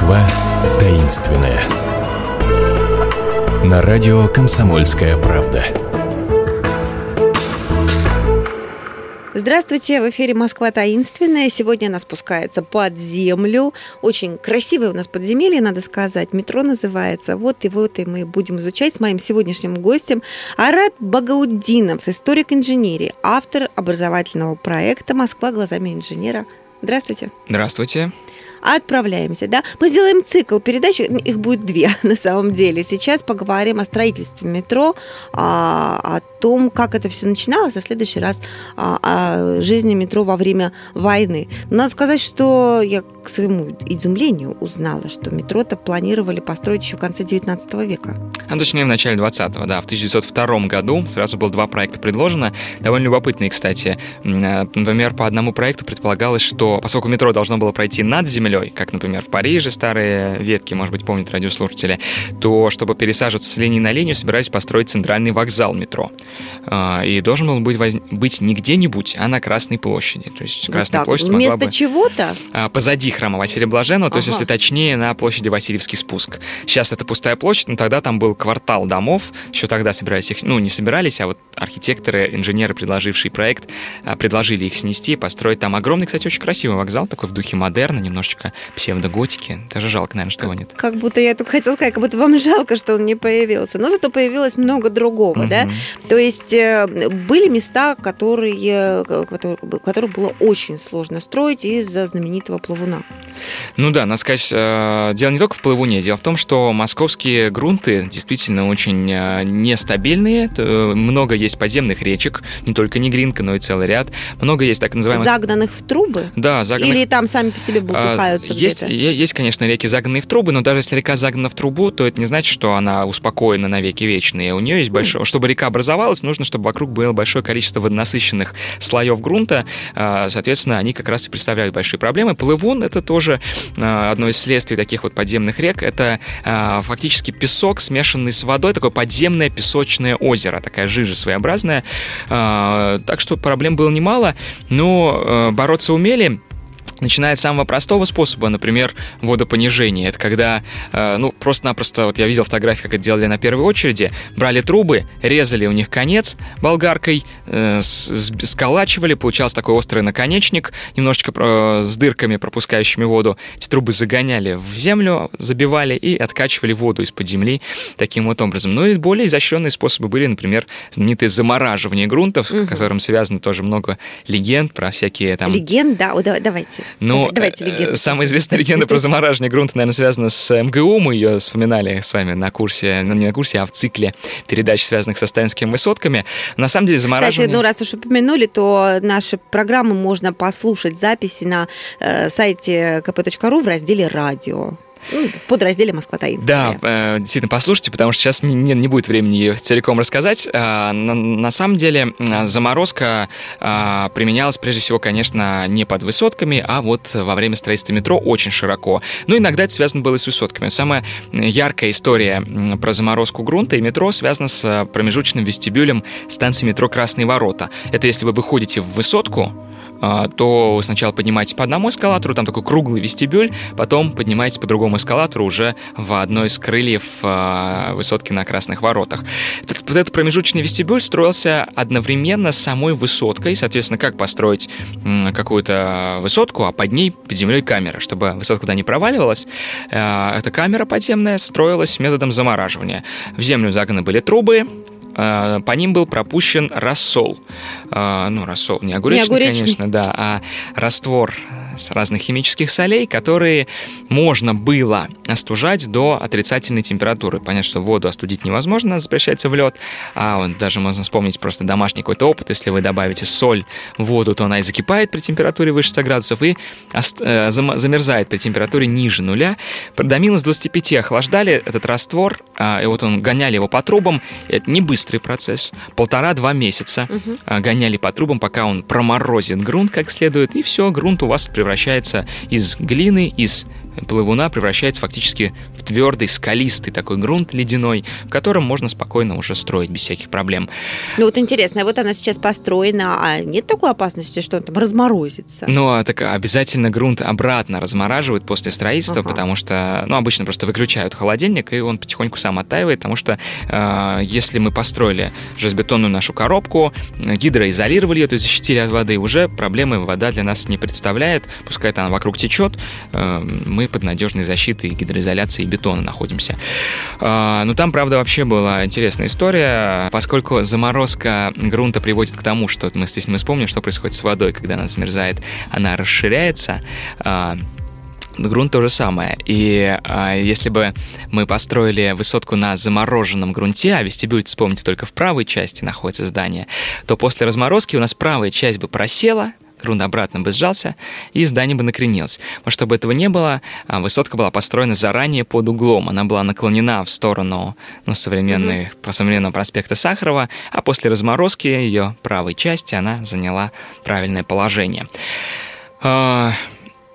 Москва таинственная. На радио «Комсомольская правда». Здравствуйте, в эфире «Москва таинственная». Сегодня она спускается под землю. Очень красивое у нас подземелье, надо сказать. Метро называется. Вот и вот и мы будем изучать с моим сегодняшним гостем Арат Багаудинов, историк инженерии, автор образовательного проекта «Москва глазами инженера». Здравствуйте. Здравствуйте отправляемся, да. Мы сделаем цикл передач, их будет две на самом деле. Сейчас поговорим о строительстве метро, а, о том, как это все начиналось, а в следующий раз а, о жизни метро во время войны. Надо сказать, что я к своему изумлению узнала, что метро-то планировали построить еще в конце 19 века. А точнее, в начале 20-го, да. В 1902 году сразу было два проекта предложено. Довольно любопытные, кстати. Например, по одному проекту предполагалось, что поскольку метро должно было пройти над землей, землей, как, например, в Париже старые ветки, может быть, помнят радиослушатели, то, чтобы пересаживаться с линии на линию, собирались построить центральный вокзал метро. А, и должен был быть, воз... быть не где-нибудь, а на Красной площади. То есть Красная так, площадь вместо могла бы... чего-то? А, позади храма Василия Блаженного, ага. то есть, если точнее, на площади Васильевский спуск. Сейчас это пустая площадь, но тогда там был квартал домов, еще тогда собирались их, ну, не собирались, а вот архитекторы, инженеры, предложившие проект, а, предложили их снести, построить там огромный, кстати, очень красивый вокзал, такой в духе модерна, немножечко немножко псевдоготики. Даже жалко, наверное, что его нет. Как будто я только хотела сказать, как будто вам жалко, что он не появился. Но зато появилось много другого, угу. да? То есть э, были места, которые, которые, которые было очень сложно строить из-за знаменитого плавуна. Ну да, надо сказать, э, дело не только в плавуне. Дело в том, что московские грунты действительно очень э, нестабильные. Много есть подземных речек, не только Негринка, но и целый ряд. Много есть так называемых... Загнанных в трубы? Да, загнанных... Или там сами по себе бултыхаются? болтаются есть, есть, конечно, реки, загнанные в трубы, но даже если река загнана в трубу, то это не значит, что она успокоена на веки вечные. У нее есть большое... Чтобы река образовалась, нужно, чтобы вокруг было большое количество водонасыщенных слоев грунта. А, соответственно, они как раз и представляют большие проблемы. Плывун — это тоже а, одно из следствий таких вот подземных рек. Это а, фактически песок, смешанный с водой, такое подземное песочное озеро, такая жижа своеобразная. Так что проблем было немало, но бороться умели начиная с самого простого способа, например, водопонижения. Это когда, э, ну, просто-напросто, вот я видел фотографии, как это делали на первой очереди, брали трубы, резали у них конец болгаркой, э, сколачивали, получался такой острый наконечник, немножечко э, с дырками, пропускающими воду. Эти трубы загоняли в землю, забивали и откачивали воду из-под земли таким вот образом. Ну и более изощренные способы были, например, знаменитые замораживание грунтов, угу. с которым связано тоже много легенд про всякие там... Легенд, да, давайте. Ну, Давайте легенду. Самая известная легенда про замораживание грунта, наверное, связана с МГУ. Мы ее вспоминали с вами на курсе, ну, не на курсе, а в цикле передач, связанных со сталинскими высотками. На самом деле замораживание... Кстати, ну, раз уж упомянули, то наши программы можно послушать записи на э, сайте kp.ru в разделе «Радио». Ну, в подразделе «Москва таинственная». Да, э, действительно, послушайте, потому что сейчас не, не будет времени ее целиком рассказать. А, на, на самом деле заморозка а, применялась прежде всего, конечно, не под высотками, а вот во время строительства метро очень широко. Но иногда это связано было и с высотками. Самая яркая история про заморозку грунта и метро связана с промежуточным вестибюлем станции метро «Красные ворота». Это если вы выходите в высотку, а, то вы сначала поднимаетесь по одному эскалатору, там такой круглый вестибюль, потом поднимаетесь по другому эскалатору уже в одной из крыльев а, высотки на Красных Воротах. Вот этот промежуточный вестибюль строился одновременно с самой высоткой, соответственно, как построить какую-то высотку, а под ней, под землей камера, чтобы высотка туда не проваливалась. А, эта камера подземная строилась методом замораживания. В землю загнаны были трубы, а, по ним был пропущен рассол. А, ну, рассол не огуречный, не огуречный, конечно, да, а раствор с разных химических солей, которые можно было остужать до отрицательной температуры. Понятно, что воду остудить невозможно, она запрещается в лед, а вот даже можно вспомнить просто домашний какой-то опыт, если вы добавите соль в воду, то она и закипает при температуре выше 100 градусов и э, замерзает при температуре ниже нуля. До минус 25 охлаждали этот раствор, а, и вот он гоняли его по трубам. Это не быстрый процесс. Полтора-два месяца угу. гоняли по трубам, пока он проморозит грунт как следует, и все, грунт у вас превращается из глины, из плывуна превращается фактически в твердый, скалистый такой грунт ледяной, в котором можно спокойно уже строить без всяких проблем. Ну вот интересно, вот она сейчас построена, а нет такой опасности, что он там разморозится? Ну, а так обязательно грунт обратно размораживают после строительства, ага. потому что, ну, обычно просто выключают холодильник, и он потихоньку сам оттаивает, потому что э, если мы построили железобетонную нашу коробку, гидроизолировали ее, то есть защитили от воды, уже проблемы вода для нас не представляет, пускай она вокруг течет, э, мы под надежной защитой гидроизоляции бетона находимся. Э, но там, правда, вообще была интересная история, поскольку заморозка грунта приводит к тому, что мы, естественно, вспомним, что происходит с водой, когда она замерзает, она расширяется, э, грунт то же самое. И а, если бы мы построили высотку на замороженном грунте, а вестибюль, вспомните, только в правой части находится здание, то после разморозки у нас правая часть бы просела, грунт обратно бы сжался, и здание бы накренилось. Но чтобы этого не было, а, высотка была построена заранее под углом. Она была наклонена в сторону ну, современной, mm-hmm. по современному проспекта Сахарова, а после разморозки ее правой части она заняла правильное положение.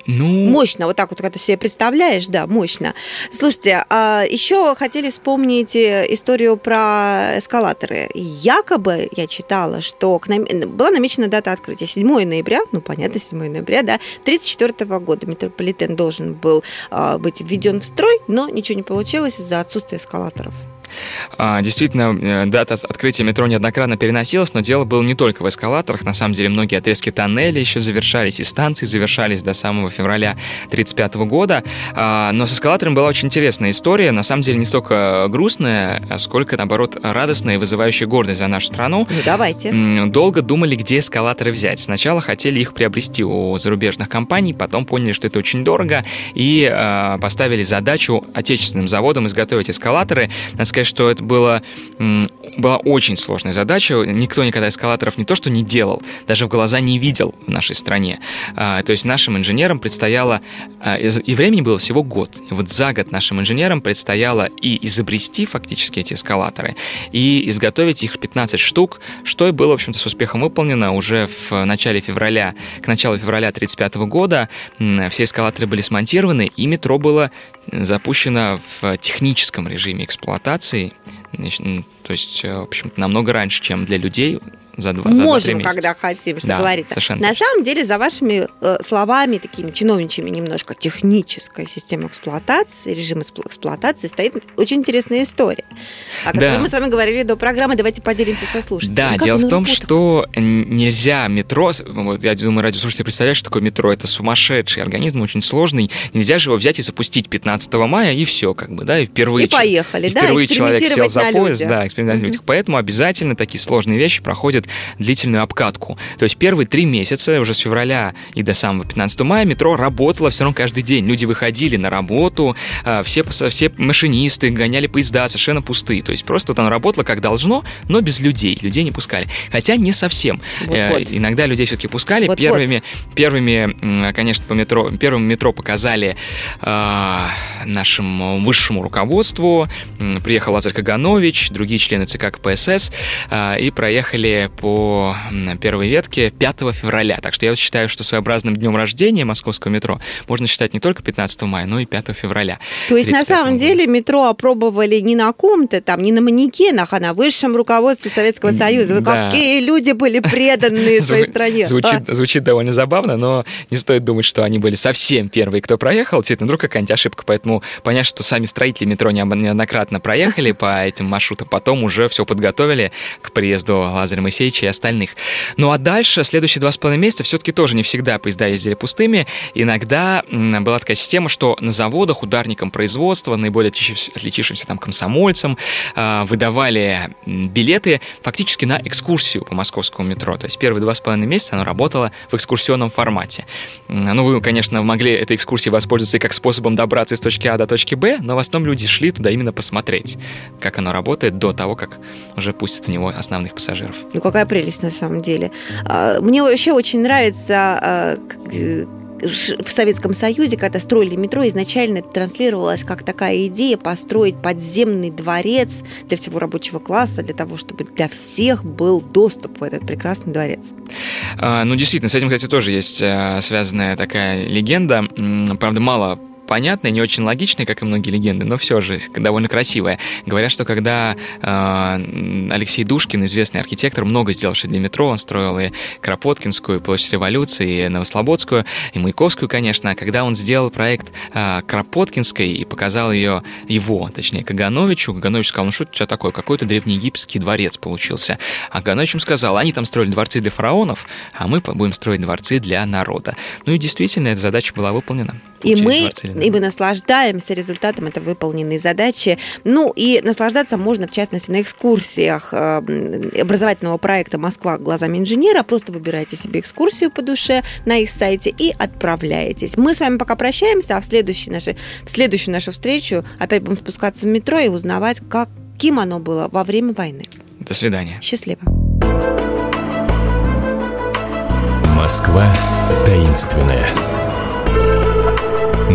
Ну... Мощно, вот так вот, когда себе представляешь, да, мощно. Слушайте, а еще хотели вспомнить э, историю про эскалаторы. Якобы я читала, что к нам... была намечена дата открытия 7 ноября, ну, понятно, 7 ноября, да, 1934 года метрополитен должен был а, быть введен в строй, но ничего не получилось из-за отсутствия эскалаторов. А, действительно, э, дата открытия метро неоднократно переносилась, но дело было не только в эскалаторах. На самом деле, многие отрезки тоннеля еще завершались, и станции завершались до самого февраля 1935 года. А, но с эскалатором была очень интересная история. На самом деле, не столько грустная, а сколько, наоборот, радостная и вызывающая гордость за нашу страну. Ну, давайте. Долго думали, где эскалаторы взять. Сначала хотели их приобрести у зарубежных компаний, потом поняли, что это очень дорого, и поставили задачу отечественным заводам изготовить эскалаторы. Надо сказать, что это было, была очень сложная задача. Никто никогда эскалаторов не то что не делал, даже в глаза не видел в нашей стране. А, то есть нашим инженерам предстояло... А, и времени было всего год. И вот за год нашим инженерам предстояло и изобрести фактически эти эскалаторы, и изготовить их 15 штук, что и было, в общем-то, с успехом выполнено уже в начале февраля, к началу февраля 1935 года. Все эскалаторы были смонтированы, и метро было запущена в техническом режиме эксплуатации, то есть, э, в общем намного раньше, чем для людей за два Можем, за когда хотим, что да, говорится. Совершенно На точно. самом деле, за вашими э, словами, такими чиновничьими немножко, техническая система эксплуатации, режим эксплуатации, стоит очень интересная история, о которой да. мы с вами говорили до программы. Давайте поделимся со слушателями. Да, дело в том, работает? что нельзя метро, вот я думаю, радиослушатели представляют, что такое метро, это сумасшедший организм, очень сложный, нельзя же его взять и запустить 15 мая, и все, как бы, да, и впервые... И поехали, и да, впервые человек сел за поезд, да, экспериментировать. Поэтому обязательно такие сложные вещи проходят проходит длительную обкатку. То есть первые три месяца, уже с февраля и до самого 15 мая, метро работало все равно каждый день. Люди выходили на работу, а, все, все машинисты гоняли поезда совершенно пустые. То есть просто вот оно работало как должно, но без людей. Людей не пускали. Хотя не совсем. Вот, вот. Э, иногда людей все-таки пускали. Вот, первыми, вот. первыми, конечно, по метро, первым метро показали э, нашему высшему руководству. Приехал Лазарь Каганович, другие члены ЦК КПСС э, и проехали по первой ветке 5 февраля. Так что я считаю, что своеобразным днем рождения московского метро можно считать не только 15 мая, но и 5 февраля. То есть на самом года. деле метро опробовали не на ком-то там, не на манекенах, а на высшем руководстве Советского Союза. Вы да. какие люди были преданные своей стране. Звучит, а? звучит довольно забавно, но не стоит думать, что они были совсем первые, кто проехал. Действительно, вдруг какая-нибудь ошибка. Поэтому понять, что сами строители метро неоднократно проехали по этим маршрутам, потом уже все подготовили к приезду Лазаря Моисеевича Алексеевича и остальных. Ну а дальше, следующие два с половиной месяца, все-таки тоже не всегда поезда ездили пустыми. Иногда была такая система, что на заводах ударникам производства, наиболее отличившимся там комсомольцам, а, выдавали билеты фактически на экскурсию по московскому метро. То есть первые два с половиной месяца оно работало в экскурсионном формате. Ну, вы, конечно, могли этой экскурсией воспользоваться и как способом добраться из точки А до точки Б, но в основном люди шли туда именно посмотреть, как оно работает до того, как уже пустят в него основных пассажиров. Ну, какая прелесть на самом деле. А, мне вообще очень нравится а, в Советском Союзе, когда строили метро, изначально это транслировалось как такая идея построить подземный дворец для всего рабочего класса, для того, чтобы для всех был доступ в этот прекрасный дворец. А, ну, действительно, с этим, кстати, тоже есть связанная такая легенда. Правда, мало понятная, не очень логичная, как и многие легенды, но все же довольно красивая. Говорят, что когда э, Алексей Душкин, известный архитектор, много сделавший для метро, он строил и Кропоткинскую, и Площадь Революции, и Новослободскую, и Маяковскую, конечно. А когда он сделал проект э, Кропоткинской и показал ее его, точнее, Кагановичу, Каганович сказал, ну что это такое, какой-то древнеегипетский дворец получился. А Каганович ему сказал, они там строили дворцы для фараонов, а мы будем строить дворцы для народа. Ну и действительно, эта задача была выполнена. И мы, и мы наслаждаемся результатом этой выполненной задачи. Ну и наслаждаться можно, в частности, на экскурсиях э, образовательного проекта «Москва глазами инженера». Просто выбирайте себе экскурсию по душе на их сайте и отправляетесь. Мы с вами пока прощаемся, а в, следующей нашей, в следующую нашу встречу опять будем спускаться в метро и узнавать, каким оно было во время войны. До свидания. Счастливо. Москва таинственная.